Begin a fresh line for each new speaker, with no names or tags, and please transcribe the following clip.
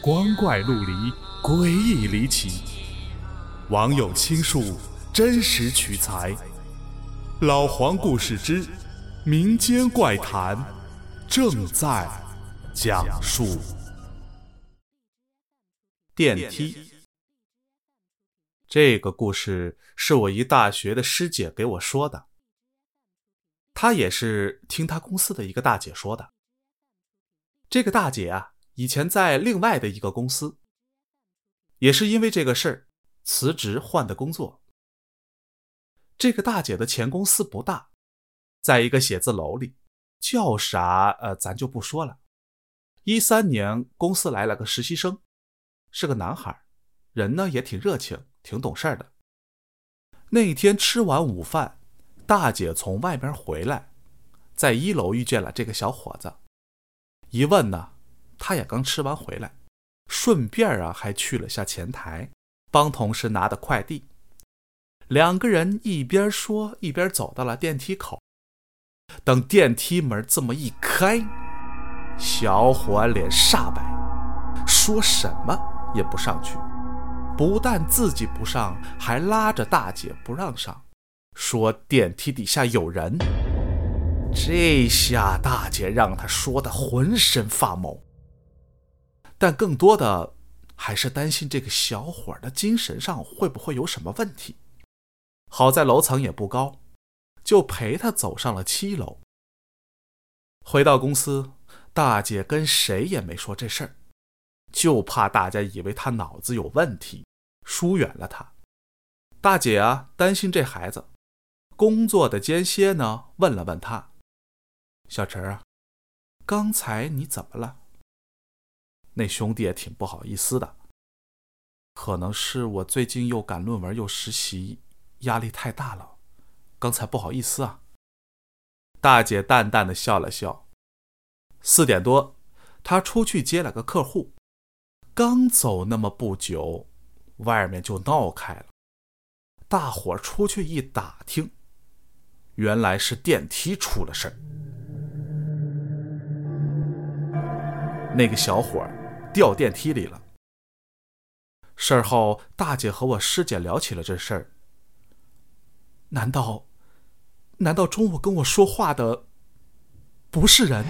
光怪陆离，诡异离奇。网友倾述，真实取材。老黄故事之民间怪谈正在讲述。电梯。这个故事是我一大学的师姐给我说的。她也是听她公司的一个大姐说的。这个大姐啊。以前在另外的一个公司，也是因为这个事儿辞职换的工作。这个大姐的前公司不大，在一个写字楼里，叫啥呃咱就不说了。一三年公司来了个实习生，是个男孩，人呢也挺热情，挺懂事儿的。那一天吃完午饭，大姐从外边回来，在一楼遇见了这个小伙子，一问呢。他也刚吃完回来，顺便啊还去了下前台，帮同事拿的快递。两个人一边说一边走到了电梯口。等电梯门这么一开，小伙脸煞白，说什么也不上去。不但自己不上，还拉着大姐不让上，说电梯底下有人。这下大姐让他说的浑身发毛。但更多的还是担心这个小伙的精神上会不会有什么问题。好在楼层也不高，就陪他走上了七楼。回到公司，大姐跟谁也没说这事儿，就怕大家以为他脑子有问题，疏远了他。大姐啊，担心这孩子，工作的间歇呢，问了问他：“小陈啊，刚才你怎么了？”那兄弟也挺不好意思的，可能是我最近又赶论文又实习，压力太大了，刚才不好意思啊。大姐淡淡的笑了笑。四点多，他出去接了个客户，刚走那么不久，外面就闹开了。大伙出去一打听，原来是电梯出了事儿。那个小伙儿。掉电梯里了。事后，大姐和我师姐聊起了这事儿。难道，难道中午跟我说话的不是人？